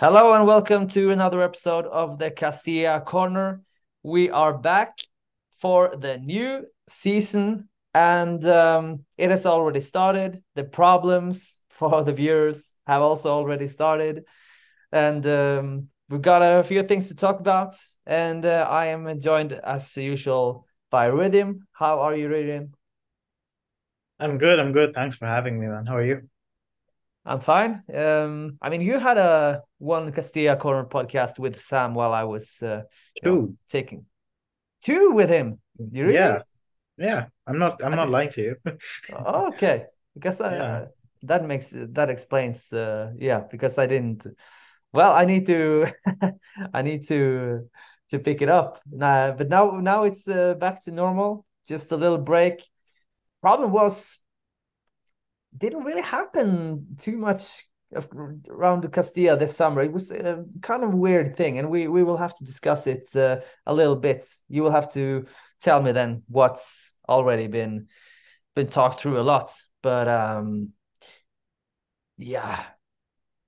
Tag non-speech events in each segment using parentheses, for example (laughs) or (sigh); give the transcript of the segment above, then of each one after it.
Hello and welcome to another episode of the Castilla Corner. We are back for the new season and um, it has already started. The problems (laughs) for the viewers have also already started. And um, we've got a few things to talk about. And uh, I am joined as usual by Hridyam. How are you, Hridyam? I'm good. I'm good. Thanks for having me, man. How are you? I'm fine. Um, I mean, you had a one Castilla Corner podcast with Sam while I was uh, two know, taking two with him. You really? Yeah, yeah. I'm not. I'm not lying to you. oh, okay, because I, yeah. uh, that makes that explains. Uh, yeah, because I didn't. Well, I need to. (laughs) I need to to pick it up. Nah, but now now it's uh, back to normal. Just a little break. Problem was didn't really happen too much around Castilla this summer. It was a kind of weird thing, and we we will have to discuss it uh, a little bit. You will have to tell me then what's already been been talked through a lot. But um, yeah,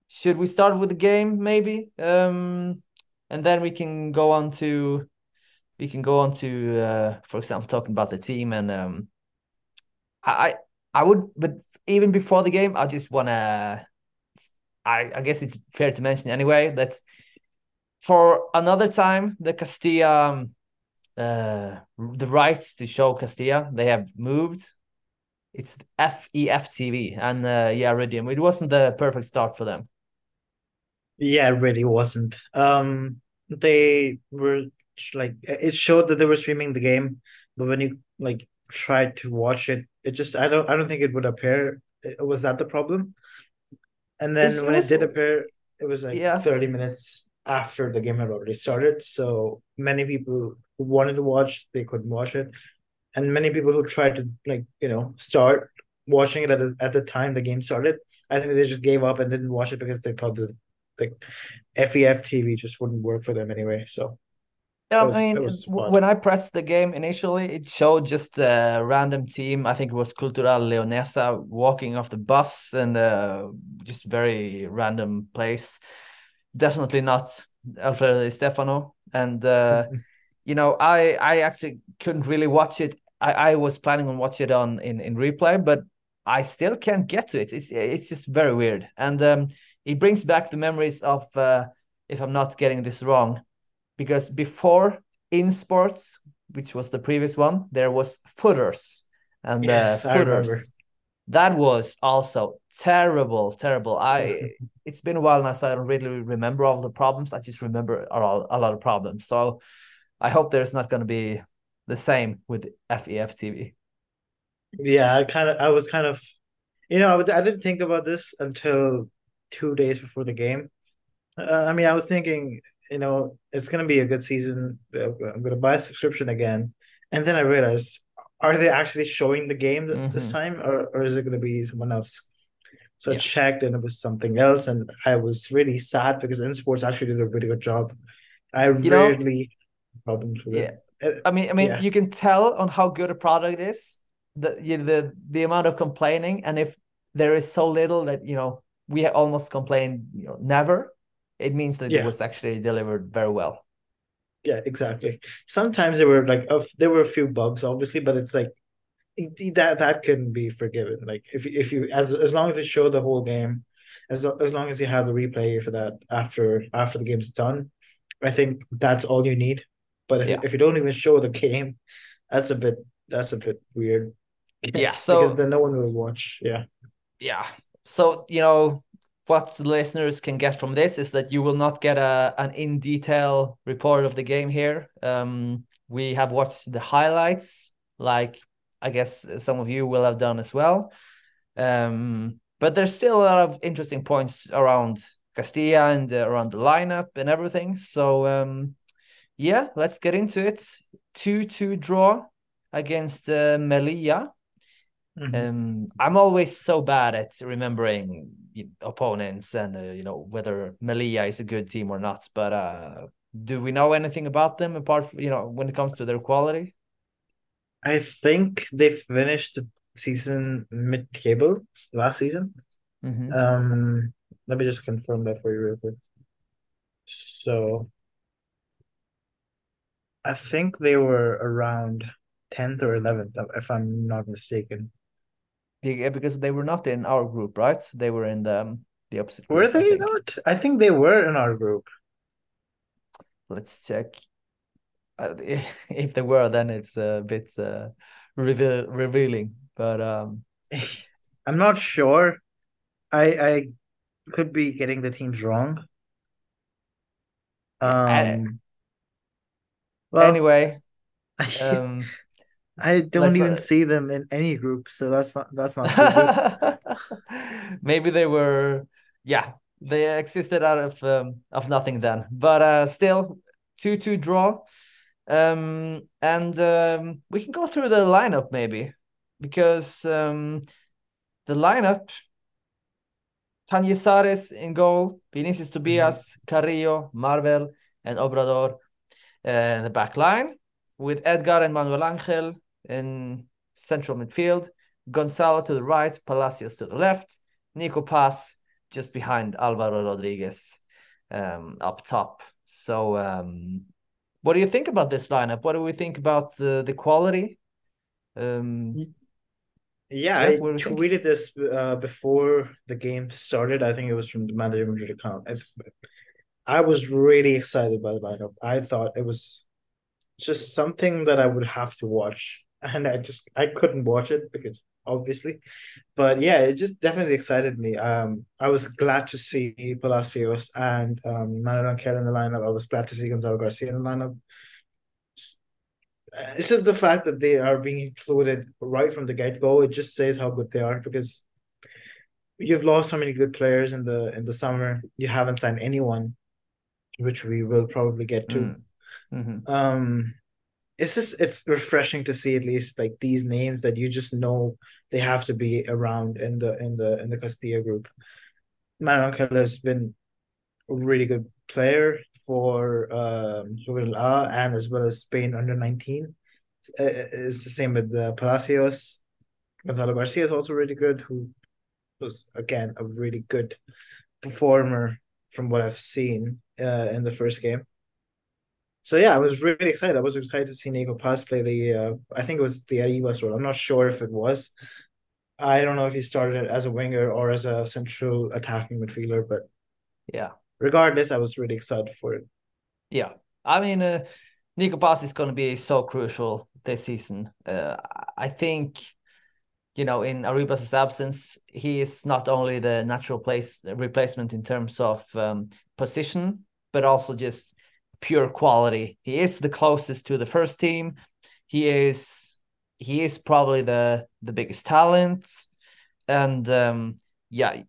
should we start with the game maybe? Um, and then we can go on to we can go on to uh, for example talking about the team and um, I I would but even before the game I just want to I I guess it's fair to mention anyway that for another time the Castilla um, uh the rights to show Castilla they have moved it's FEF TV and uh, yeah Hridyam it wasn't the perfect start for them yeah, it really wasn't. Um, they were like it showed that they were streaming the game, but when you like tried to watch it, it just I don't I don't think it would appear. Was that the problem? And then it when was, it did appear, it was like yeah. thirty minutes after the game had already started. So many people who wanted to watch they couldn't watch it, and many people who tried to like you know start watching it at the, at the time the game started. I think they just gave up and didn't watch it because they thought the like FEF TV just wouldn't work for them anyway. So yeah, was, I mean, when I pressed the game initially, it showed just a random team. I think it was Cultural Leonesa walking off the bus and uh, just very random place. Definitely not Alfredo Di Stefano. And uh, (laughs) you know, I I actually couldn't really watch it. I, I was planning on watching it on in, in replay, but I still can't get to it. It's it's just very weird. And um, it brings back the memories of uh, if I'm not getting this wrong, because before InSports, which was the previous one, there was Footters and uh, yes, uh, Footters. That was also terrible, terrible. I (laughs) it's been a while now, so I don't really remember all the problems. I just remember a lot, a lot of problems. So I hope there's not going to be the same with FEF TV. Yeah, I kind of, I was kind of, you know, I didn't think about this until two days before the game. Uh, I mean, I was thinking, you know, it's gonna be a good season. Uh, I'm gonna buy a subscription again, and then I realized, are they actually showing the game mm-hmm. this time, or or is it gonna be someone else? So yeah. I checked and it was something else, and I was really sad because InSports actually did a really good job. I you rarely problems with yeah. it. I mean, I mean, yeah. you can tell on how good a product is the the the amount of complaining, and if there is so little that you know we almost complained, you know, never. It means that yeah. it was actually delivered very well. Yeah, exactly. Sometimes there were like a, there were a few bugs, obviously, but it's like that that can be forgiven. Like if if you as as long as it show the whole game, as as long as you have the replay for that after after the game's done, I think that's all you need. But if, yeah. if you don't even show the game, that's a bit that's a bit weird. Yeah, (laughs) so because then no one will watch. Yeah. Yeah. So you know what listeners can get from this is that you will not get a an in detail report of the game here. Um, we have watched the highlights, like I guess some of you will have done as well. Um, but there's still a lot of interesting points around Castilla and uh, around the lineup and everything. So um, yeah, let's get into it. Two two draw against uh, Melilla. Mm-hmm. Um, I'm always so bad at remembering opponents and uh, you know whether Melilla is a good team or not. But uh, do we know anything about them apart from you know when it comes to their quality? I think they finished the season mid-table last season. Mm-hmm. Um, let me just confirm that for you real quick. So, I think they were around tenth or eleventh, if I'm not mistaken. Yeah, because they were not in our group, right? They were in the um, the opposite. Were group, they I not? I think they were in our group. Let's check. Uh, (laughs) if they were, then it's a bit uh, reveal revealing. But um, (laughs) I'm not sure. I I could be getting the teams wrong. Um. Well, anyway, (laughs) um, I don't even uh, see them in any group, so that's not that's not (laughs) Maybe they were, yeah, they existed out of um, of nothing then, but uh, still two two draw, um, and um, we can go through the lineup maybe because um, the lineup. Cañizares in goal, Vinicius Tobias, mm-hmm. Carrillo, Marvel, and Obrador uh, in the back line with Edgar and Manuel Angel in central midfield, Gonzalo to the right, Palacios to the left, Nico Paz just behind Alvaro Rodriguez um, up top. So, um, what do you think about this lineup? What do we think about uh, the quality? Um, yeah, I tweeted this uh, before the game started. I think it was from the Managing Madrid account. I, I was really excited by the lineup. I thought it was just something that I would have to watch and I just I couldn't watch it because obviously, but yeah, it just definitely excited me. Um, I was glad to see Palacios and um Manuel Angel in the lineup. I was glad to see Gonzalo Garcia in the lineup. It's just the fact that they are being included right from the get go. It just says how good they are because you've lost so many good players in the in the summer. You haven't signed anyone, which we will probably get to. Mm. Mm-hmm. Um, it's just it's refreshing to see at least like these names that you just know they have to be around in the in the in the Castilla group. Manuel has been a really good player for um and as well as Spain under 19. It's the same with the Palacios. Gonzalo Garcia is also really good, who was again a really good performer from what I've seen uh, in the first game so yeah, I was really excited. I was excited to see Nico Paz play the. Uh, I think it was the Arribas role. I'm not sure if it was. I don't know if he started as a winger or as a central attacking midfielder, but yeah. Regardless, I was really excited for it. Yeah, I mean, uh, Nico Paz is going to be so crucial this season. Uh, I think, you know, in Arribas' absence, he is not only the natural place replacement in terms of um, position, but also just pure quality. He is the closest to the first team. He is he is probably the the biggest talent, and um, yeah,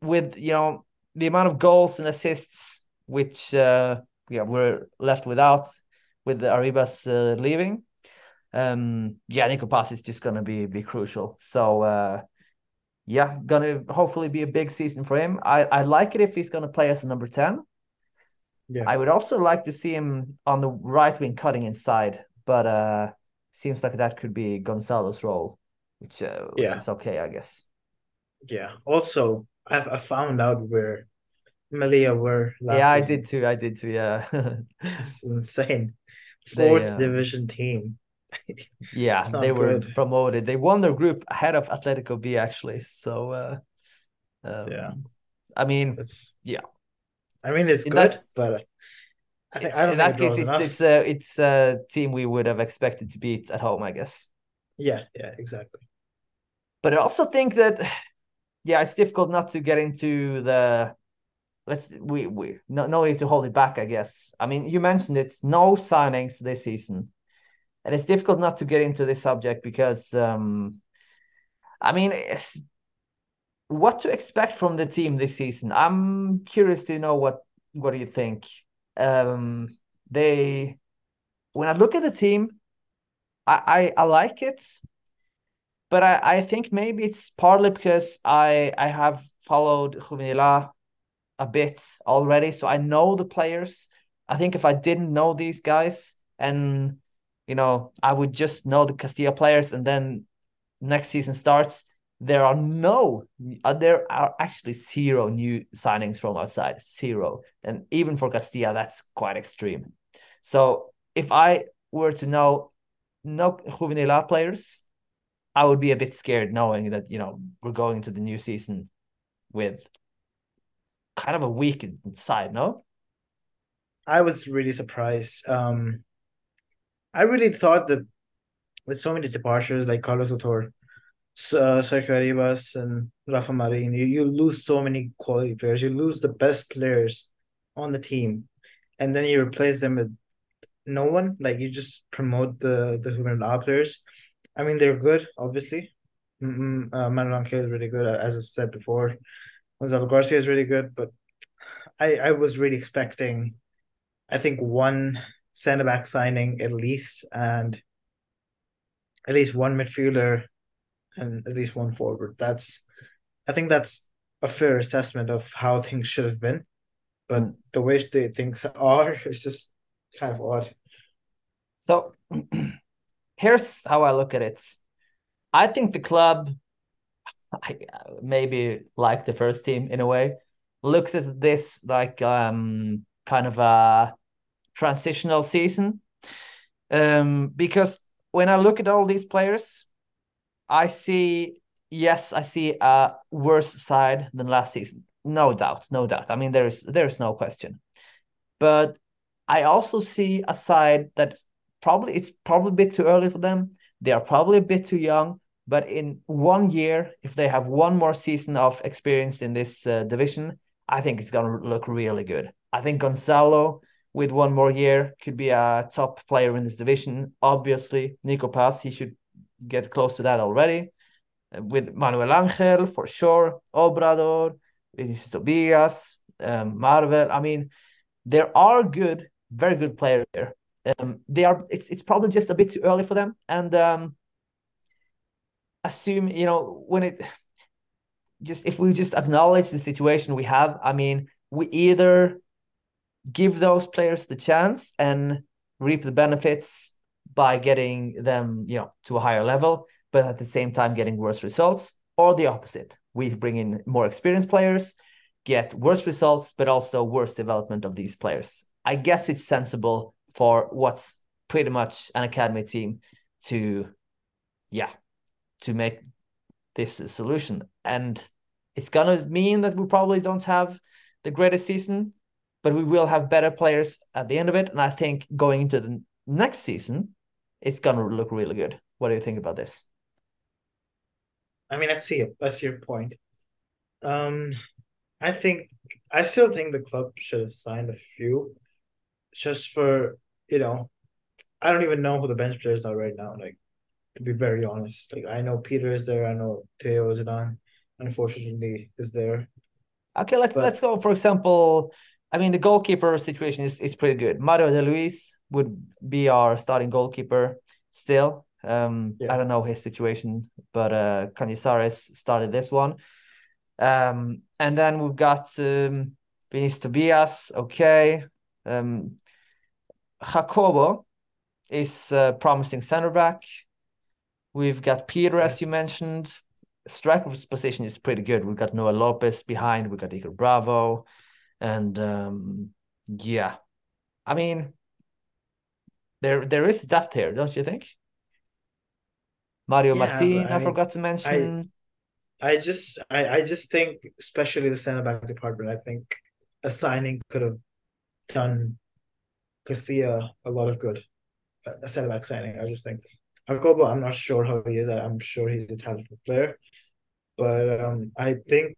with you know the amount of goals and assists which uh, yeah we're left without with the Arribas uh, leaving. Um, yeah, Nico Paz is just gonna be be crucial. So uh, yeah, gonna hopefully be a big season for him. I, I like it if he's gonna play as a number 10. Yeah. I would also like to see him on the right wing cutting inside, but uh seems like that could be Gonzalo's role, which uh, which Yeah. is okay, I guess. Yeah. Also, I've I found out where Melilla were last yeah, I did too. I did too. Yeah, (laughs) It's insane. They, Fourth um, division team. (laughs) yeah. They were good. promoted. They won their group ahead of Atletico B actually. So, uh, um, Yeah. I mean, It's Yeah. I mean it's In good, that- but I think I don't in that case, it's enough. it's a it's a team we would have expected to beat at home, I guess. Yeah, yeah, exactly. But I also think that, yeah, it's difficult not to get into the. Let's we we no no need to hold it back. I guess. I mean, you mentioned it's no signings this season, and it's difficult not to get into this subject because, um, I mean, it's, what to expect from the team this season? I'm curious to know what what do you think. Um, they, when I look at the team, I I, I like it but I, I think maybe it's partly because I I have followed Juvenila a bit already, so I know the players. I think if I didn't know these guys and you know I would just know the Castilla players, and then next season starts, there are no uh, there are actually zero new signings from outside, zero, and even for Castilla that's quite extreme. So if I were to know no Juvenil A players. I would be a bit scared knowing that you know we're going into the new season with kind of a weak side, no? I was really surprised. Um, I really thought that with so many departures like Carlos Dotor, uh, Sergio Arribas, and Rafa Marin, you, you lose so many quality players. You lose the best players on the team, and then you replace them with no one. Like you just promote the the Juvenil players. I mean, they're good, obviously. Mm-mm, uh, Manuel Angel is really good, as I've said before. Gonzalo Garcia is really good, but I I was really expecting, I think one centre back signing at least, and at least one midfielder, and at least one forward. That's, I think that's a fair assessment of how things should have been, but Mm. the way they things are (laughs) is just kind of odd. So (clears throat) here's how I look at it. I think the club, (laughs) I, maybe like the first team in a way, looks at this like um kind of a transitional season. Um, because when I look at all these players, I see yes, I see a worse side than last season. No doubt, no doubt. I mean, there's there's no question. But I also see a side that probably it's probably a bit too early for them. They are probably a bit too young. But in one year, if they have one more season of experience in this uh, division, I think it's going to look really good. I think Gonzalo, with one more year, could be a top player in this division. Obviously, Nico Paz, he should get close to that already. Uh, With Manuel Angel, for sure. Obrador, Vinicius Tobias, um, Marvel. I mean, there are good, very good players there. Um, they are. It's it's probably just a bit too early for them, and um, assume you know when it just if we just acknowledge the situation we have. I mean, we either give those players the chance and reap the benefits by getting them, you know, to a higher level, but at the same time getting worse results, or the opposite. We bring in more experienced players, get worse results, but also worse development of these players. I guess it's sensible for what's pretty much an academy team to, yeah, to make this a solution. And it's gonna mean that we probably don't have the greatest season, but we will have better players at the end of it. And I think going into the next season, it's gonna look really good. What do you think about this? I mean, I see it. I see your point. Um, I think I still think the club should have signed a few, just for you know, I don't even know who the bench players are right now. Like, to be very honest, like I know Peter is there. I know Theo Zidane, unfortunately, is there. Okay, let's But- let's go. For example, I mean the goalkeeper situation is, is pretty good. Mario De Luis would be our starting goalkeeper still. Um, yeah. I don't know his situation, but uh, Canizares started this one. Um, and then we've got um, Vinicius Tobias. Okay. Um, Jacobo is a promising center back. We've got Peter, as you mentioned. Striker's position is pretty good. We've got Noel Lopez behind. We've got Iker Bravo. And um, yeah, I mean, there there is depth here, don't you think? Mario yeah, Martin, I, I mean, forgot to mention. I, I just I, I just think, especially the center back department, I think a signing could have done Castilla a lot of good. A center back signing, I just think. Jacobo, I'm not sure how he is. I'm sure he's a talented player, but um, I think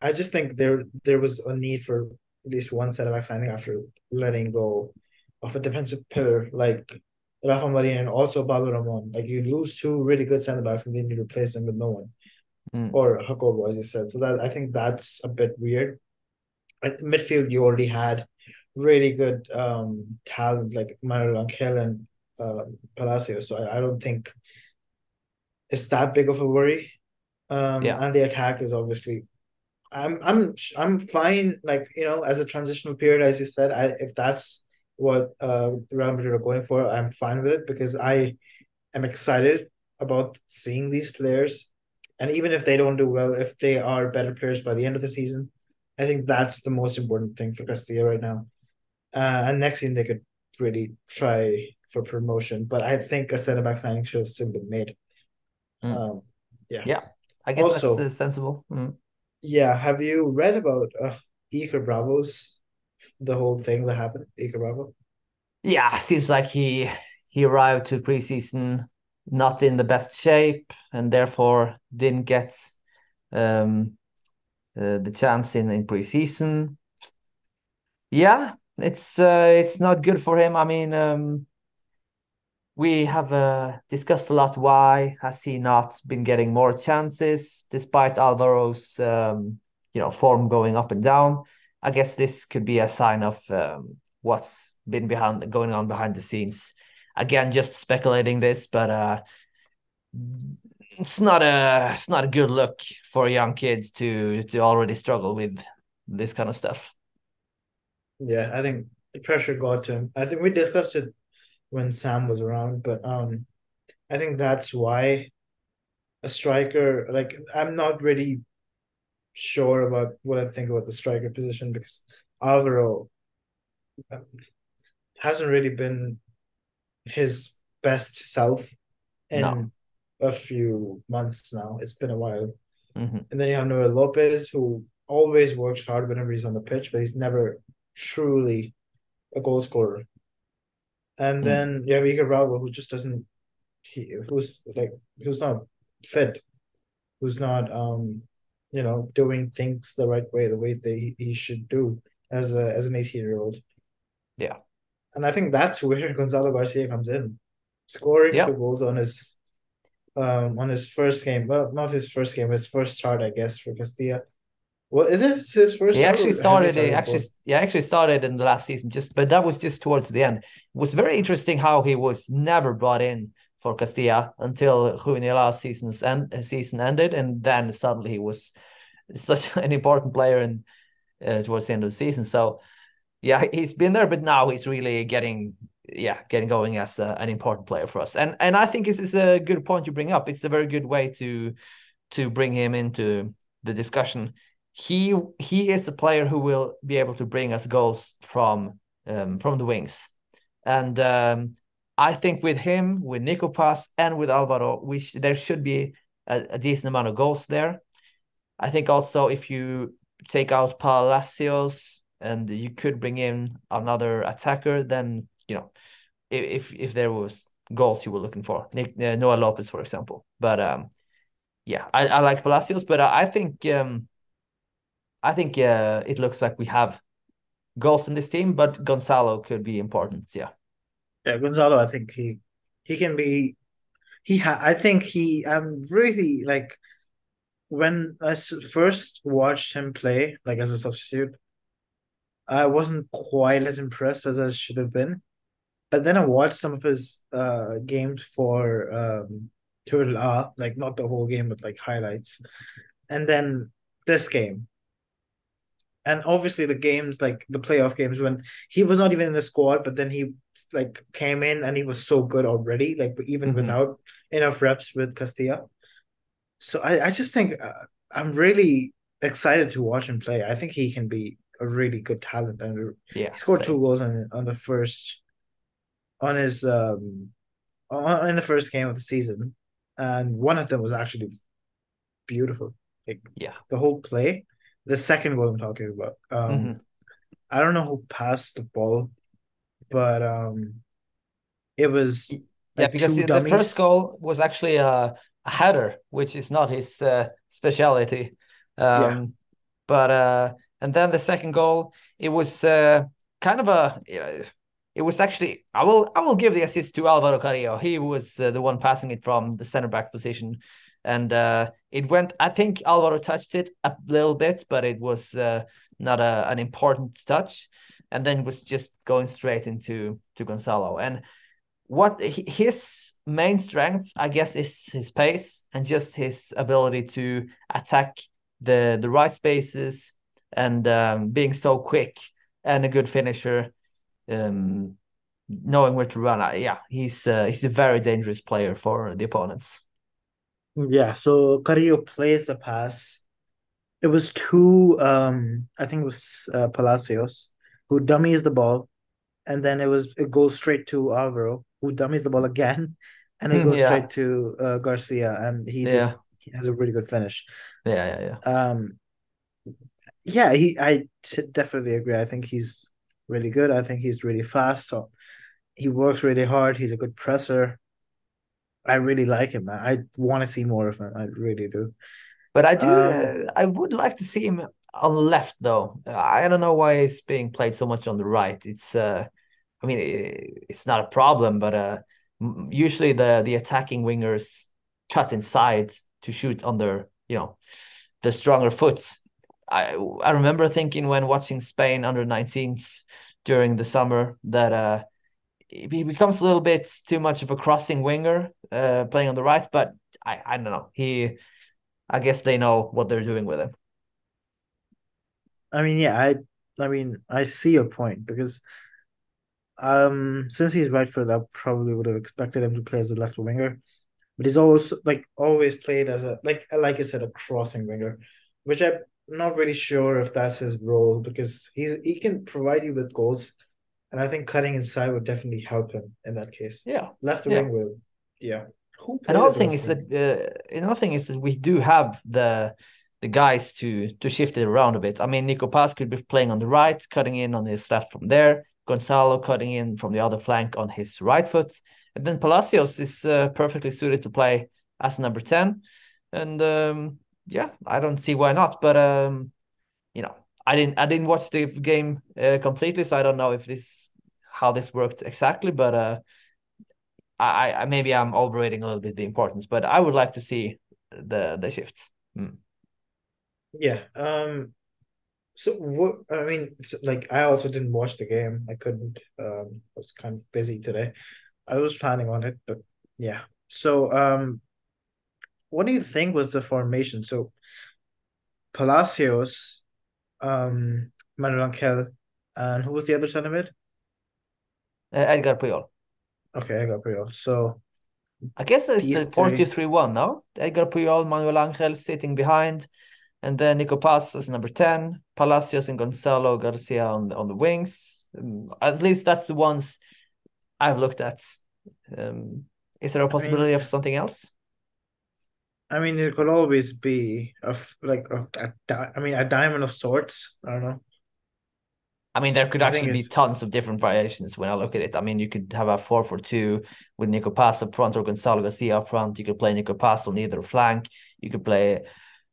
I just think there there was a need for at least one center back signing after letting go of a defensive pillar like Rafa Marin and also Bobby Ramon. Like you lose two really good center backs and then you replace them with no one. Mm. Or Jacobo, as you said. So that I think that's a bit weird. At midfield, you already had really good um talent like Manuel Angel and uh, Palacio. So I, I don't think it's that big of a worry. Um, yeah. And the attack is obviously, I'm I'm I'm fine. Like you know, as a transitional period, as you said, I if that's what uh Real Madrid are going for, I'm fine with it because I am excited about seeing these players. And even if they don't do well, if they are better players by the end of the season, I think that's the most important thing for Castilla right now. Uh, and next season they could really try for promotion, but I think a centre back signing should have still been made. Mm. Um, yeah, yeah, I guess also, that's uh, sensible. Mm. Yeah, have you read about uh, Iker Bravo's the whole thing that happened? Iker Bravo. Yeah, seems like he he arrived to preseason not in the best shape and therefore didn't get um, uh, the chance in in preseason. Yeah, it's uh, it's not good for him. I mean, um, we have uh, discussed a lot why has he not been getting more chances despite Alvaro's um, you know form going up and down. I guess this could be a sign of um, what's been behind going on behind the scenes. Again, just speculating this, but uh, it's not a it's not a good look for young kids to to already struggle with this kind of stuff. Yeah, I think the pressure got to him. I think we discussed it when Sam was around, but um, I think that's why a striker like I'm not really sure about what I think about the striker position because Alvaro um, hasn't really been his best self in no. a few months now. It's been a while. Mm-hmm. And then you have Noel Lopez, who always works hard whenever he's on the pitch, but he's never truly a goal scorer. And mm. then you have Iker Bravo, who just doesn't, he, who's like, who's not fit, who's not, um, you know, doing things the right way, the way they he should do as a as an eighteen year old. Yeah, and I think that's where Gonzalo Garcia comes in, scoring two goals on his, um, on his first game. Well, not his first game, his first start, I guess, for Castilla. Well, is it his first? He actually started. He actually, yeah, actually started in the last season. Just, but that was just towards the end. It was very interesting how he was never brought in for Castilla until Juvenil A's season's end, season ended, and then suddenly he was such (laughs) an important player and uh, towards the end of the season. So, yeah, he's been there, but now he's really getting, yeah, getting going as a, an important player for us. And and I think this is a good point you bring up. It's a very good way to to bring him into the discussion he he is a player who will be able to bring us goals from um, from the wings, and um, I think with him, with Nico and with Alvaro, we sh- there should be a, a, decent amount of goals there. I think also if you take out Palacios and you could bring in another attacker, then you know if if there was goals you were looking for, Nick, uh, Noel Lopez, for example. But um, yeah, I, I like Palacios, but I, I think um, I think uh, it looks like we have goals in this team, but Gonzalo could be important. Yeah. Yeah, Gonzalo, I think he he can be. He ha- I think he. I'm really like when I first watched him play, like as a substitute. I wasn't quite as impressed as I should have been, But then I watched some of his uh games for um Turtle like not the whole game, but like highlights. And then this game. And obviously the games, like the playoff games, when he was not even in the squad, but then he like came in and he was so good already, like even mm-hmm. without enough reps with Castilla. So I, I just think uh, I'm really excited to watch him play. I think he can be a really good talent, and yeah, he scored same. two goals on on the first on his um on, in the first game of the season, and one of them was actually beautiful. Like yeah, the whole play. The second goal I'm talking about. Um, mm-hmm. I don't know who passed the ball, but um, it was like yeah because the, first goal was actually a, a header, which is not his uh, specialty. Um, yeah. But uh, and then the second goal, it was uh, kind of a. it was actually I will I will give the assist to Alvaro Carrillo. He was uh, the one passing it from the center back position, and uh, it went. I think Alvaro touched it a little bit, but it was uh, not a, an important touch, and then was just going straight into to Gonzalo. And what his main strength, I guess, is his pace and just his ability to attack the the right spaces and um, being so quick and a good finisher, um, knowing where to run. Yeah, he's uh, he's a very dangerous player for the opponents. Yeah, so Carrillo plays the pass. It was two, um, I think it was uh, Palacios who dummies the ball, and then it was it goes straight to Alvaro who dummies the ball again, (laughs) and it goes yeah. straight to uh, Garcia, and he yeah. just he has a really good finish. Yeah, yeah, yeah. Um, yeah, he I t- definitely agree. I think he's really good. I think he's really fast. So he works really hard. He's a good presser. I really like him. I want to see more of him. I really do. But I do. Um, uh, I would like to see him on the left, though. I don't know why he's being played so much on the right. It's. uh I mean, it's not a problem, but uh, usually the the attacking wingers cut inside to shoot on their, you know, the stronger foot. I I remember thinking when watching Spain under 19s during the summer that uh he becomes a little bit too much of a crossing winger, uh, playing on the right. But I, I don't know. He, I guess they know what they're doing with him. I mean, yeah, I, I mean, I see your point because, um, since he's right footed, I probably would have expected him to play as a left winger, but he's always like always played as a like like I said a crossing winger, which I'm not really sure if that's his role because he's he can provide you with goals and I think cutting inside would definitely help him in that case. Yeah, left yeah. wing will. Yeah. Another thing is that uh, another thing is that we do have the the guys to to shift it around a bit. I mean, Nico Paz could be playing on the right, cutting in on his left from there. Gonzalo cutting in from the other flank on his right foot, and then Palacios is uh, perfectly suited to play as number ten. And um, yeah, I don't see why not. But um, you know, I didn't I didn't watch the game uh, completely, so I don't know if this how this worked exactly. But uh, I, I maybe I'm overrating a little bit the importance, but I would like to see the the shifts. Hmm. Yeah. Um. So what? I mean, like I also didn't watch the game. I couldn't. Um. I was kind of busy today. I was planning on it, but yeah. So um, what do you think was the formation? So Palacios um, Manuel Angel, and who was the other center mid? Uh, Edgar Puyol. Okay, Edgar Puyol. So I guess it's the 4 2 3 1 now. Edgar Puyol, Manuel Angel sitting behind, and then Nico Paz as number 10, Palacios and Gonzalo Garcia on the, on the wings. Um, at least that's the ones I've looked at. Um, is there a possibility I mean, of something else? I mean, it could always be a like a, a, I mean, a diamond of sorts. I don't know. I mean, there could actually be tons of different variations when I look at it. I mean, you could have a 4 for 2 with Nico Paz up front or Gonzalo Garcia up front. You could play Nico Paz on either flank. You could play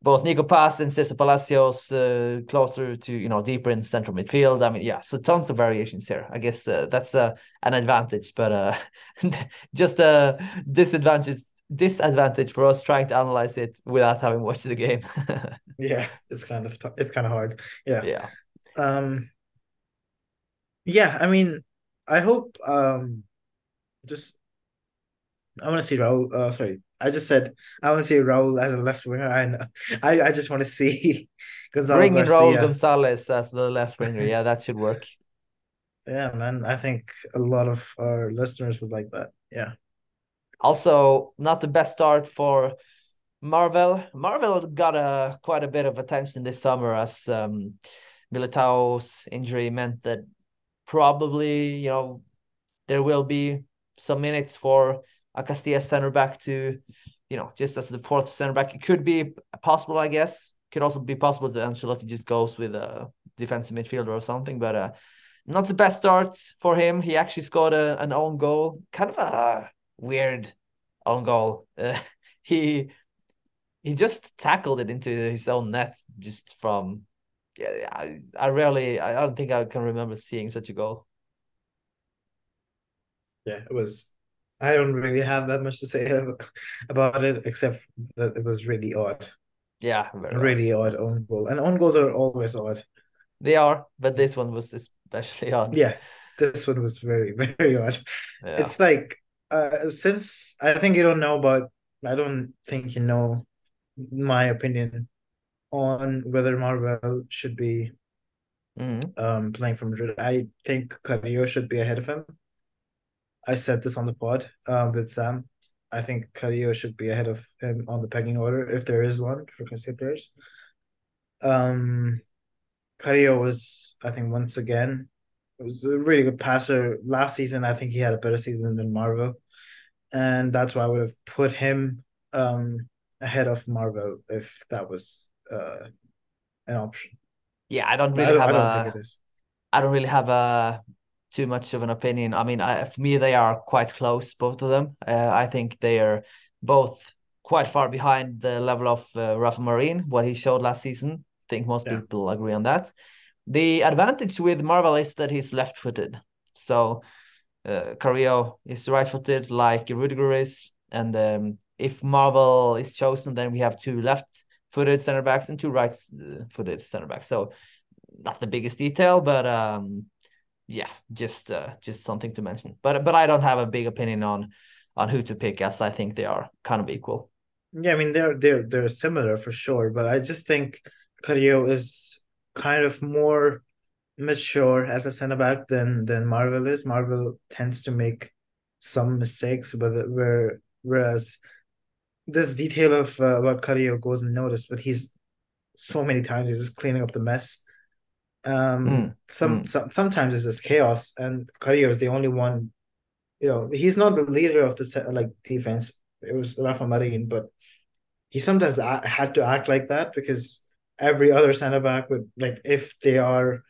both Nico Paz and Cesar Palacios uh, closer to, you know, deeper in central midfield. I mean, yeah, so tons of variations here. I guess uh, that's uh, an advantage, but uh, (laughs) just a disadvantage disadvantage for us trying to analyze it without having watched the game. (laughs) yeah, it's kind of it's kind of hard. Yeah. Yeah. Um. Yeah, I mean, I hope um just I want to see Raul. Uh, sorry, I just said I want to see Raul as a left winger. I I, I just want to see (laughs) Gonzalo bring in Raul Gonzalez as the left winger. Yeah, that should work. (laughs) Yeah, man. I think a lot of our listeners would like that. Yeah. Also, not the best start for Marvel. Marvel got a quite a bit of attention this summer as um, Militao's injury meant that probably you know there will be some minutes for a Castilla center back to you know just as the fourth center back. It could be possible, I guess. Could also be possible that Ancelotti just goes with a defensive midfielder or something, but uh, not the best start for him. He actually scored a, an own goal, kind of a weird own goal. (laughs) Uh, he he just tackled it into his own net just from yeah I, I rarely I don't think I can remember seeing such a goal. Yeah, it was I don't really have that much to say (laughs) about it except that it was really odd. Yeah, really odd. odd own goal. And own goals are always odd. They are, but this one was especially (laughs) odd. Yeah, this one was very, very odd. Yeah. It's like uh since I think you don't know but I don't think you know my opinion on whether Marvel should be mm-hmm. um, playing for Madrid. I think Carrillo should be ahead of him. I said this on the pod um, with Sam. I think Carrillo should be ahead of him on the pecking order if there is one for Castilla players. Um, Carrillo was, I think, once again, was a really good passer. Last season, I think he had a better season than Marvel, and that's why I would have put him um ahead of Marvel if that was uh, an option. Yeah, I don't really I have I don't a, think it is. I don't really have a too much of an opinion. I mean, I, for me, they are quite close, both of them. Uh, I think they are both quite far behind the level of uh, Rafa Marin, what he showed last season. I think most yeah. people agree on that. The advantage with Marvel is that he's left-footed. So uh, Carrillo is right-footed like Rudiger is, and um, if Marvel is chosen, then we have two left-footed center backs and two right-footed center backs. So not the biggest detail, but um, yeah, just uh, just something to mention. But but I don't have a big opinion on on who to pick, as I think they are kind of equal. Yeah, I mean they're they're they're similar for sure, but I just think Carrillo is kind of more mature as a center back than than Marvel is. Marvel tends to make some mistakes, but where whereas this detail of uh, about Carrillo goes unnoticed, but he's so many times he's just cleaning up the mess. Um, mm. Some, mm. some sometimes it's just chaos, and Carrillo is the only one. You know, he's not the leader of the like defense. It was Rafa Marin, but he sometimes had to act like that because every other center back would like if they are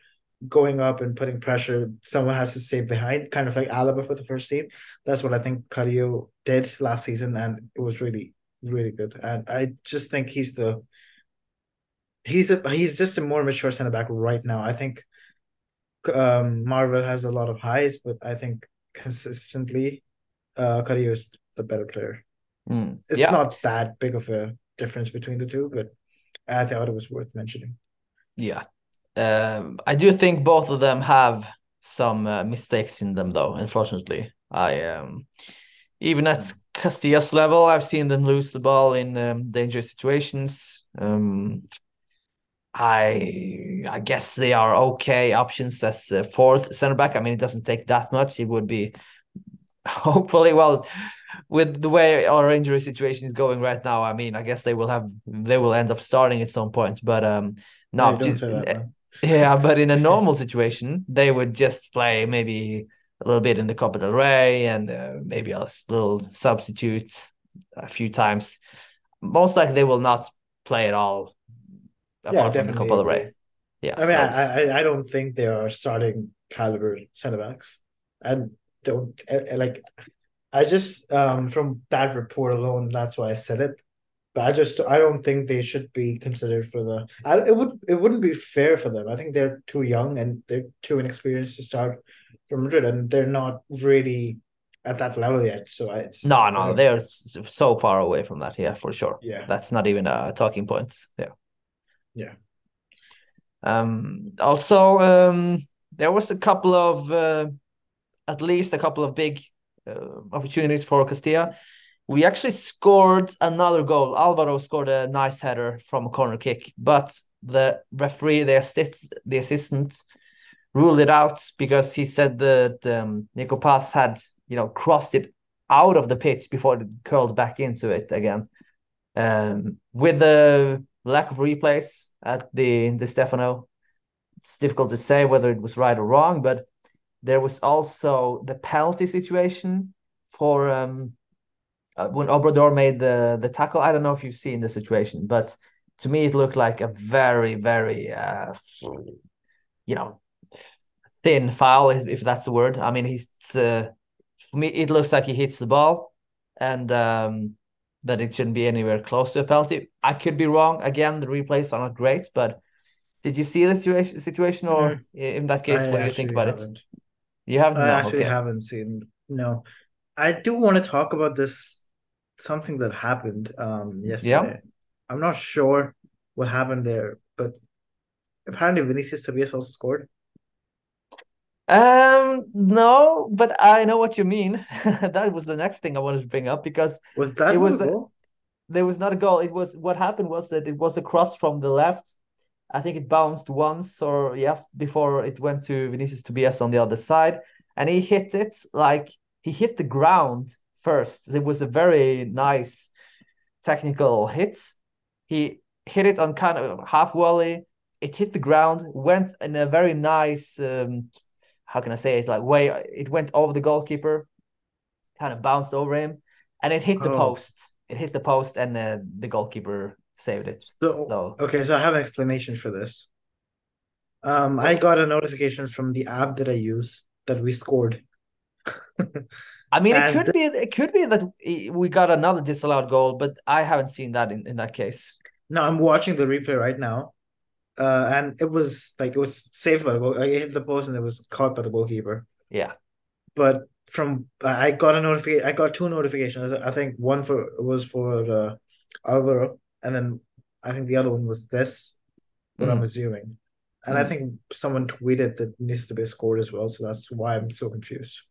going up and putting pressure, someone has to stay behind, kind of like Alaba for the first team. That's what I think Carrillo did last season, and it was really really good. And I just think he's the he's a he's just a more mature center back right now. I think um Marvel has a lot of highs, but I think consistently uh Carrillo is the better player. Mm, it's yeah. not that big of a difference between the two, but I thought it was worth mentioning. Yeah. Um, I do think both of them have some uh, mistakes in them, though. Unfortunately, I um, even at Castilla's level, I've seen them lose the ball in um, dangerous situations. Um, I I guess they are okay options as fourth center back. I mean, it doesn't take that much. It would be hopefully well with the way our injury situation is going right now. I mean, I guess they will have they will end up starting at some point. But um, no, just, that, (laughs) yeah, but in a (laughs) normal situation, they would just play maybe a little bit in the Copa del Rey and uh, maybe a little substitute a few times. Most likely, they will not play at all apart yeah, from the Copa del Rey. Yeah, I mean, so I, I, I don't think they are starting caliber center backs. and don't like. I just um from that report alone, that's why I said it. But I just I don't think they should be considered for the. I, it would it wouldn't be fair for them. I think they're too young and they're too inexperienced to start from Madrid, and they're not really at that level yet. So I no, no, they're so far away from that. Yeah, for sure. Yeah, that's not even a talking point. Yeah, yeah. Um. Also, um, there was a couple of, uh, at least a couple of big uh, opportunities for Castilla. We actually scored another goal. Alvaro scored a nice header from a corner kick, but the referee, the assist, the assistant, ruled it out because he said that um, Nico Paz had, you know, crossed it out of the pitch before it curled back into it again. Um, with the lack of replays at the Di Stefano, it's difficult to say whether it was right or wrong, but there was also the penalty situation for um, uh, when Obrador made the the tackle. I don't know if you've seen the situation, but to me it looked like a very very uh, you know thin foul if, if that's the word. I mean he's uh, for me it looks like he hits the ball and um, that it shouldn't be anywhere close to a penalty. I could be wrong. Again, the replays are not great, but did you see the situation situation or mm. in that case I what do you think about haven't. it? You haven't I no, actually okay. haven't seen no. I do want to talk about this something that happened um yesterday. Yeah. I'm not sure what happened there, but apparently Vinicius Tobias also scored. Um, no, but I know what you mean. (laughs) that was the next thing I wanted to bring up because was that it was a, there was not a goal. It was what happened was that it was a cross from the left. I think it bounced once or yeah before it went to Vinicius Tobias on the other side, and he hit it like he hit the ground first. It was a very nice technical hit. He hit it on kind of half volley. It hit the ground, went in a very nice. Um, how can I say it? Like way it went over the goalkeeper, kind of bounced over him, and it hit the oh. post. It hit the post, and uh, the goalkeeper saved it. So, so okay, so I have an explanation for this. Um, I got a notification from the app that I use that we scored. (laughs) I mean, it could be it could be that we got another disallowed goal, but I haven't seen that in, in that case. No, I'm watching the replay right now, uh, and it was like it was saved by the goal. It hit the post and it was caught by the goalkeeper. Yeah, but from I got a notification. I got two notifications. I think one for was for uh, Alvaro, and then I think the other one was this. What mm. I'm assuming, and mm. I think someone tweeted that needs to be scored as well. So that's why I'm so confused.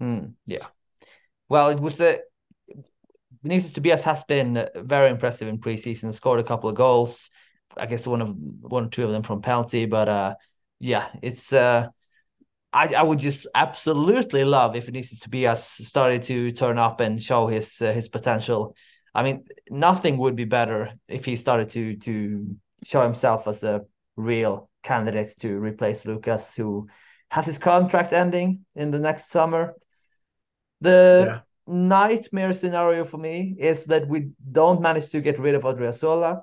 Mm. Yeah, well, it was a. Vinicius Tobias has been very impressive in preseason. Scored a couple of goals I guess one of one or two of them from penalty. But uh, yeah, it's uh, I I would just absolutely love if Vinicius Tobias started to turn up and show his uh, his potential. I mean, nothing would be better if he started to to show himself as a real candidate to replace Lucas, who has his contract ending in the next summer. The yeah. nightmare scenario for me is that we don't manage to get rid of Odriozola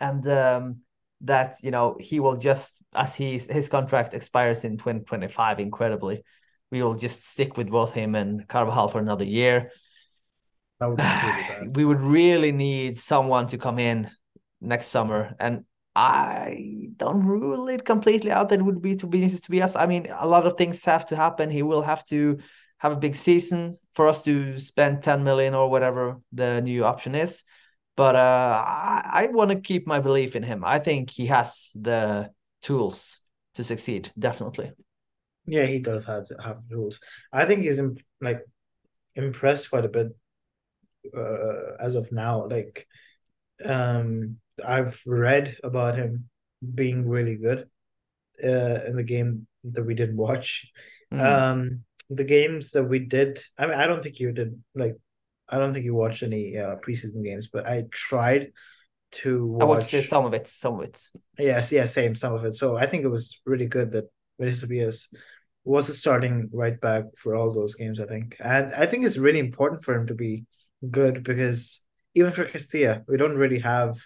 and um, that you know he will just as he's his contract expires in 2025 incredibly we will just stick with both him and Carvajal for another year would (sighs) really we would really need someone to come in next summer and I don't rule it completely out that it would be to be to be us. I mean, a lot of things have to happen. He will have to have a big season for us to spend 10 million or whatever the new option is. But uh, I, I want to keep my belief in him. I think he has the tools to succeed. Definitely. Yeah, he does have have tools. I think he's imp- like impressed quite a bit uh, as of now. Like, um, I've read about him being really good uh, in the game that we didn't watch. Mm. Um, the games that we did, I mean, I don't think you did like I don't think you watched any uh, preseason games, but I tried to watch. I watched some of it, some of it. Yes, yeah, same, some of it. So I think it was really good that Vinicius was a starting right back for all those games, I think. And I think it's really important for him to be good because even for Castilla, we don't really have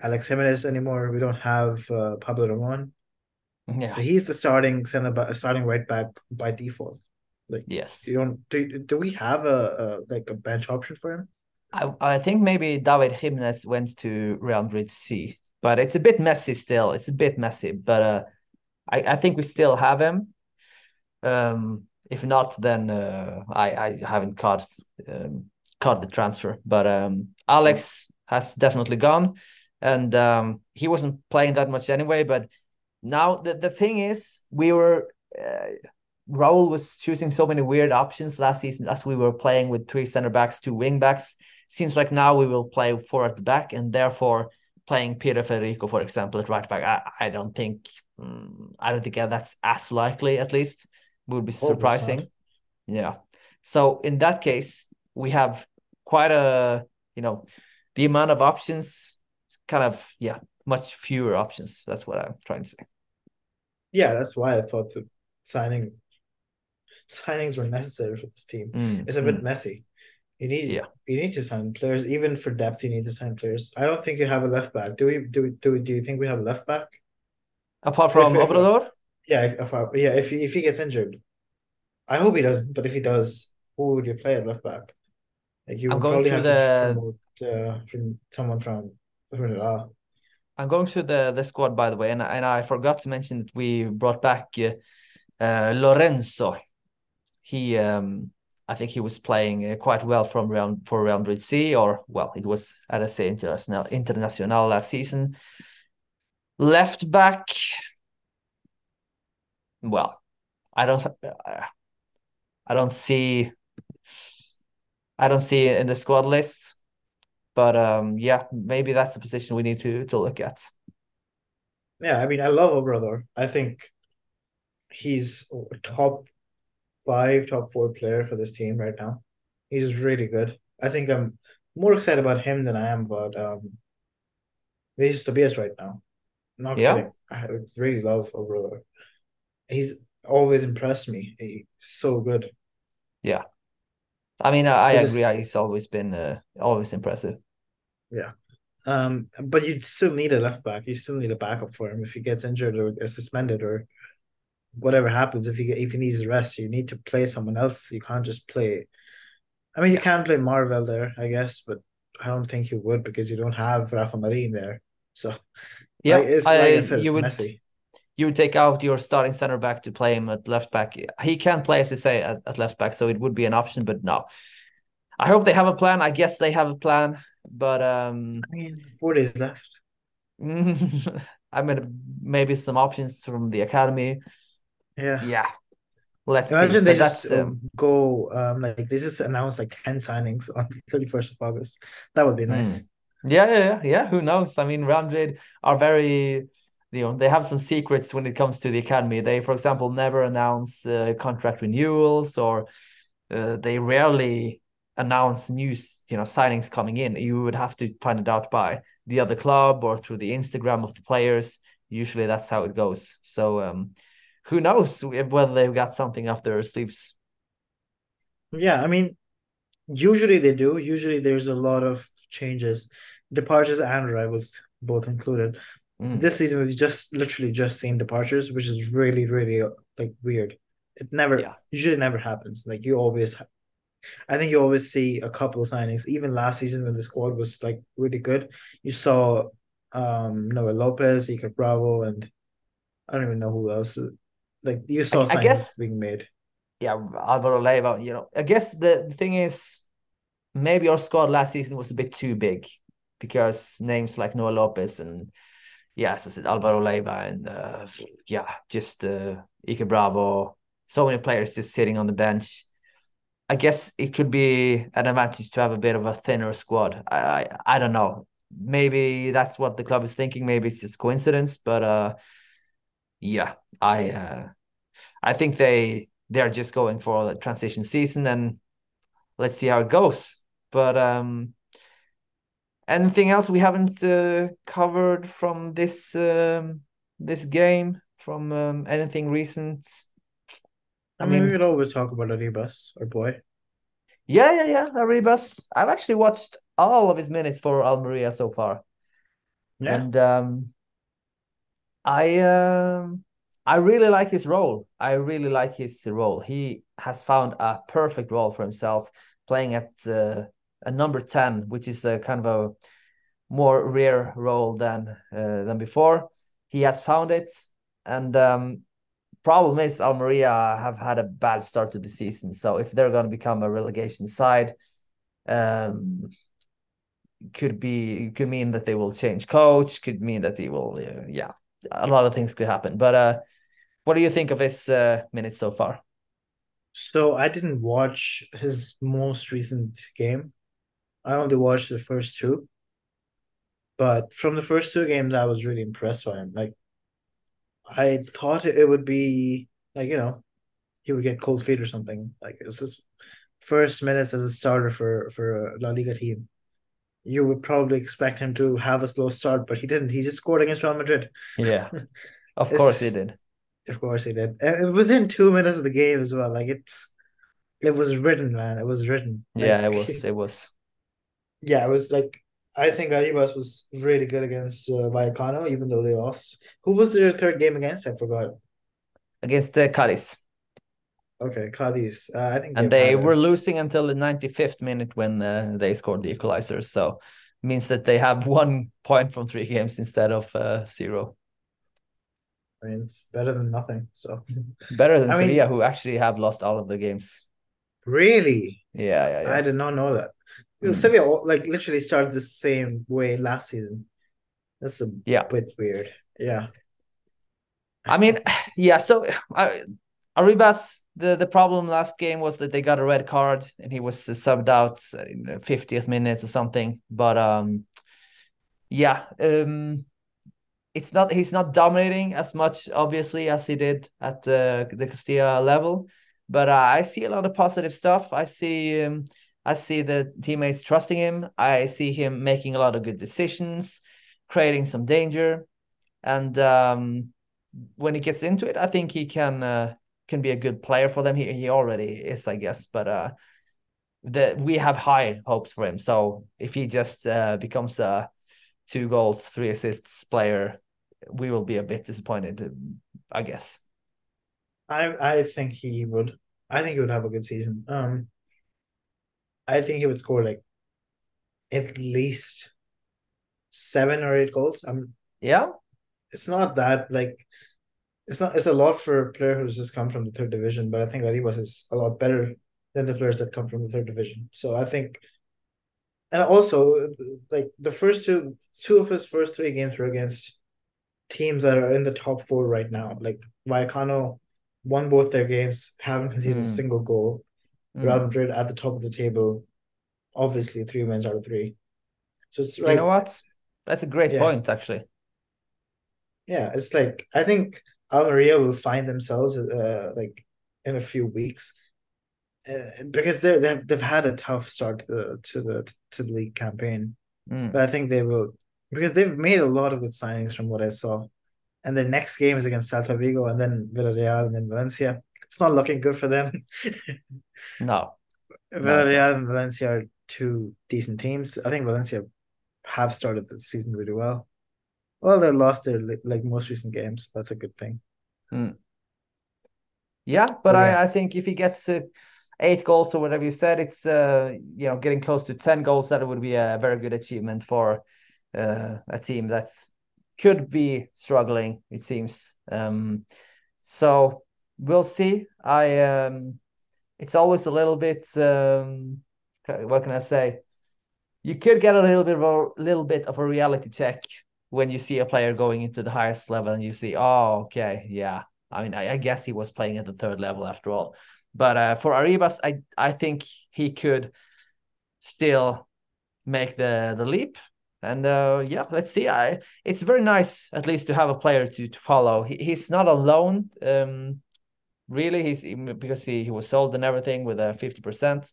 Alex Jimenez anymore. We don't have uh, Pablo Ramon. Yeah. So he's the starting center starting right back by default. Like yes, you don't do, do we have a, a like a bench option for him? I I think maybe David Jimenez went to Real Madrid C, but it's a bit messy still. It's a bit messy, but uh, I I think we still have him. Um, if not, then uh, I I haven't caught um, caught the transfer, but um, Alex has definitely gone, and um, he wasn't playing that much anyway. But now the the thing is, we were. Uh, Raul was choosing so many weird options last season as we were playing with three center backs, two wing backs. Seems like now we will play four at the back, and therefore playing Pedro Federico, for example, at right back. I, I don't think um, I don't think that's as likely. At least would be surprising. Yeah. So in that case, we have quite a you know the amount of options, kind of yeah, much fewer options. That's what I'm trying to say. Yeah, that's why I thought the signing signings were necessary for this team. Mm, it's a bit mm. messy. You need Yeah. you need to sign players even for depth. You need to sign players. I don't think you have a left back. Do we? Do we? Do we, Do you think we have a left back? Apart from If- Obrador, Yeah, if, if yeah. If he, if he gets injured, I hope he doesn't. But if he does, who would you play at left back? You I'm going through the- to promote uh, from someone from Granada. I'm going through the the squad by the way, and and I forgot to mention that we brought back uh, uh, Lorenzo. He um I think he was playing uh, quite well from round for Real Madrid C, or well, it was at a International Internacional last season. Left back, well, I don't, uh, I don't see, I don't see it in the squad list, but um, yeah, maybe that's a position we need to to look at. Yeah, I mean, I love Obrador. I think he's top five, top four player for this team right now. He's really good. I think I'm more excited about him than I am about um Tobias right now. Not Yeah. kidding. I really love Obrador. He's always impressed me. He's so good. I mean, I, I agree. He's always been uh, always impressive. Yeah. Um, but you still need a left back. You still need a backup for him if he gets injured or gets suspended or whatever happens. If he if he needs rest, you need to play someone else. You can't just play. I mean, you can play Marvel there, I guess, but I don't think you would because you don't have Rafa Marin there. So Yeah, like, it's I- like I said, you it's would messy. You would take out your starting center back to play him at left back. He can play, as you say, at, at left back, so it would be an option. But no, I hope they have a plan. I guess they have a plan, but um, I mean, four days left. (laughs) I mean, maybe some options from the academy. Yeah. Yeah, let's see. Imagine they But just that's um, go um like they just announced like 10 signings on the 31st of August. That would be nice. Yeah, yeah, yeah, yeah. Who knows? I mean, Real Madrid are very, you know, they have some secrets when it comes to the academy. They, for example, never announce uh, contract renewals, or uh, they rarely announce new, you know, signings coming in. You would have to find it out by the other club or through the Instagram of the players. Usually, that's how it goes. So, um, who knows whether they've got something up their sleeves? Yeah, I mean, usually they do. Usually there's a lot of changes, departures and arrivals both included. Mm. This season we've just literally just seen departures, which is really, really like weird. It never Yeah. usually never happens. Like you always ha- I think you always see a couple of signings. Even last season when the squad was like really good, you saw um Noel Lopez, Iker Bravo, and I don't even know who else. Like you saw I signings guess- being made. yeah, Alvaro Leiva, you know, I guess the, the thing is maybe our squad last season was a bit too big because names like Noel Lopez and yeah, as I said, Alvaro Leiva and uh, yeah, just uh, Iker Bravo, so many players just sitting on the bench. I guess it could be an advantage to have a bit of a thinner squad. I, I I don't know. Maybe that's what the club is thinking. Maybe it's just coincidence, but uh, yeah, I uh, I think they they're just going for the transition season and let's see how it goes. But um anything else we haven't uh, covered from this um this game from um, anything recent? I mean, we could always talk about Arribas, our boy. Yeah, yeah, yeah. Arribas. I've actually watched all of his minutes for Almeria so far. Yeah. And um I um I really like his role. I really like his role. He has found a perfect role for himself, playing at uh, a number 10, which is a kind of a more rare role than uh, than before. He has found it. And um problem is Almeria have had a bad start to the season. So if they're going to become a relegation side, um could be could mean that they will change coach could mean that they will uh, yeah a lot of things could happen but uh what do you think of his uh minutes so far So I didn't watch his most recent game. I only watched the first two. But from the first two games, I was really impressed by him. Like, I thought it would be like you know, he would get cold feet or something. Like it's his first minutes as a starter for for a La Liga team. You would probably expect him to have a slow start, but he didn't. He just scored against Real Madrid. Yeah, (laughs) of course he did. Of course he did. And within two minutes of the game as well. Like it's, it was written, man. It was written. Like, yeah, it was. It was. Yeah, it was like I think Arribas was really good against uh, Vallecano, even though they lost. Who was their third game against? I forgot. Against the uh, Cadiz. Okay, Cadiz. Uh, I think. And they were losing until the 95th minute when uh, they scored the equalizer. So means that they have (laughs) one point from three games instead of uh, zero. I mean, it's better than nothing. So better than I Sevilla, mean, who actually have lost all of the games. Really? Yeah, yeah, yeah. I did not know that. Mm. Sevilla like literally started the same way last season. That's a yeah. bit weird. Yeah. I mean, (sighs) yeah. So, I, Arribas, the the problem last game was that they got a red card and he was subbed out in the fiftieth minute or something. But um, yeah, um, it's not he's not dominating as much obviously as he did at the the Castilla level. But uh, I see a lot of positive stuff. I see um, I see the teammates trusting him. I see him making a lot of good decisions, creating some danger, and um, when he gets into it, I think he can uh, can be a good player for them. He he already is, I guess. But uh, we have high hopes for him. So if he just uh, becomes a two goals, three assists player, we will be a bit disappointed, I guess. I I think he would. I think he would have a good season. Um, I think he would score like at least seven or eight goals. Um, yeah, it's not that like it's not it's a lot for a player who's just come from the third division, but I think that he was is a lot better than the players that come from the third division. So I think, and also like the first two two of his first three games were against teams that are in the top four right now. Like Vallecano won both their games, haven't conceded mm. a hmm. single goal. Mm. Real Madrid at the top of the table, obviously three wins out of three. So it's like, you know what? That's a great yeah. point, actually. Yeah, it's like I think Almeria will find themselves uh, like in a few weeks. Uh, because they they've they've had a tough start to the to the to the league campaign, mm. but I think they will because they've made a lot of good signings from what I saw, and their next game is against Celta Vigo and then Villarreal and then Valencia. It's not looking good for them. (laughs) No. Villarreal and Valencia are two decent teams. I think Valencia have started the season really well. Well, they lost their like most recent games. That's a good thing. Mm. Yeah, but yeah. I, I think if he gets uh, eight goals or whatever you said, it's uh you know getting close to ten goals. That would be a very good achievement for uh, a team that could be struggling. It seems. Um, so we'll see. I um it's always a little bit um, what can I say? You could get a little bit of a little bit of a reality check when you see a player going into the highest level and you see, oh, okay, yeah. I mean, I, I guess he was playing at the third level after all. But uh, for Arribas, I I think he could still make the the leap. And uh, yeah, let's see. I it's very nice at least to have a player to to follow. He, he's not alone. Um, really he's because he, he was sold and everything with a 50%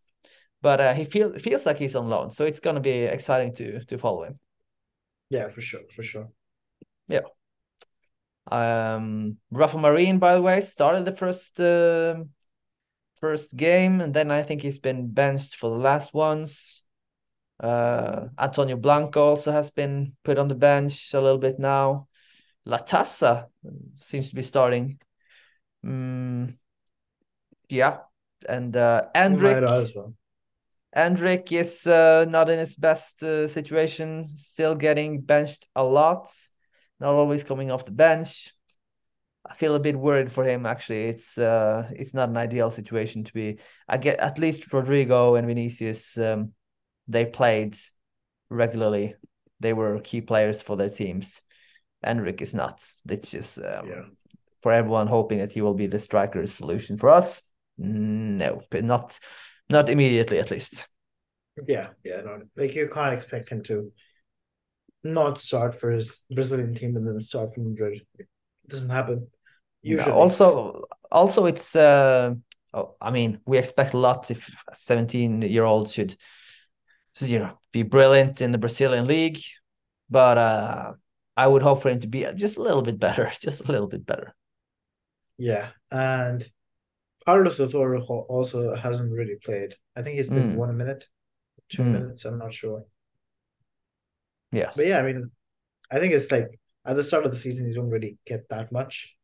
but uh, he feel, feels like he's on loan so it's going to be exciting to to follow him yeah for sure for sure yeah um rafa marin by the way started the first uh, first game and then i think he's been benched for the last ones uh antonio blanco also has been put on the bench a little bit now latasa seems to be starting Mm, yeah, and uh, Endrick. Well. Endrick is uh, not in his best uh, situation, still getting benched a lot, not always coming off the bench. I feel a bit worried for him. Actually, it's uh, it's not an ideal situation to be. I get at least Rodrygo and Vinicius. Um, they played regularly. They were key players for their teams. Endrick is not. It's just um, yeah for everyone hoping that he will be the striker's solution for us. no, not not immediately at least. Yeah, yeah, no, like you can't expect him to not start for his Brazilian team and then start for Madrid. It doesn't happen. Usually. also, also it's. Uh, oh, I mean, we expect a lot if a seventeen-year-old should, you know, be brilliant in the Brazilian league, but uh, I would hope for him to be just a little bit better, (laughs) just a little bit better. Yeah, and Carlos Osorio also hasn't really played. I think he's been mm. one minute, two mm. minutes. I'm not sure. Yes, but yeah, I mean, I think it's like at the start of the season you don't really get that much.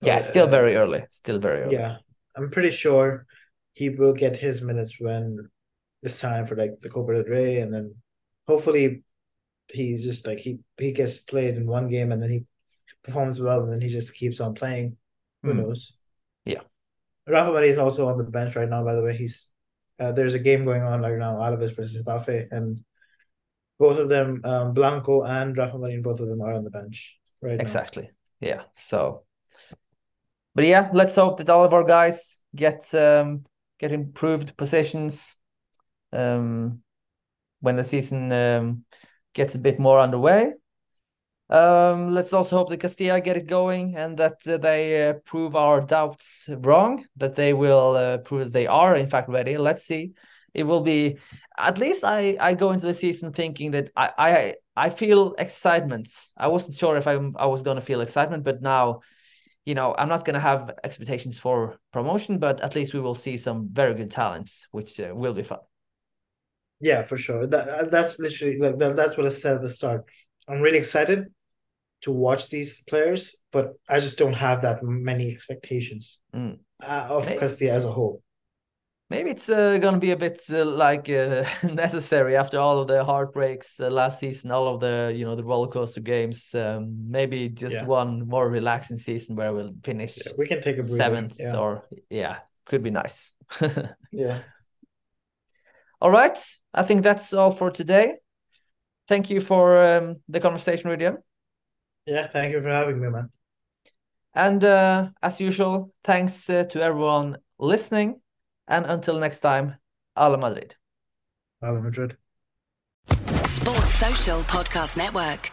Yeah, but, still uh, very early. Still very early. Yeah, I'm pretty sure he will get his minutes when it's time for like the Copa del Rey, and then hopefully he's just like he he gets played in one game and then he performs well and then he just keeps on playing. Who mm. knows? Yeah. Rafa Marin is also on the bench right now. By the way, he's uh, there's a game going on right now, Alaves versus Getafe, and both of them, um, Blanco and Rafa Marin, both of them are on the bench right Exactly. Now. Yeah. So, but yeah, let's hope that all of our guys get um get improved positions um when the season um gets a bit more underway. Um, let's also hope that Castilla get it going and that uh, they uh, prove our doubts wrong, that they will uh, prove that they are, in fact, ready. Let's see. It will be, at least I, I go into the season thinking that I, I, I feel excitement. I wasn't sure if I, I was going to feel excitement, but now, you know, I'm not going to have expectations for promotion, but at least we will see some very good talents, which uh, will be fun. Yeah, for sure. That that's literally that, that's what I said at the start. I'm really excited to watch these players, but I just don't have that many expectations mm. uh, of maybe, Castilla as a whole. Maybe it's uh, going to be a bit uh, like uh, (laughs) necessary after all of the heartbreaks uh, last season, all of the you know the roller coaster games. Um, maybe just yeah. one more relaxing season where we'll finish. Yeah, we can take a seventh yeah. or yeah, could be nice. (laughs) yeah. All right. I think that's all for today. Thank you for um, the conversation, Hridyam. Yeah, thank you for having me, man. And uh, as usual, thanks uh, to everyone listening. And until next time, Hala Madrid. Hala Madrid. Sports Social Podcast Network.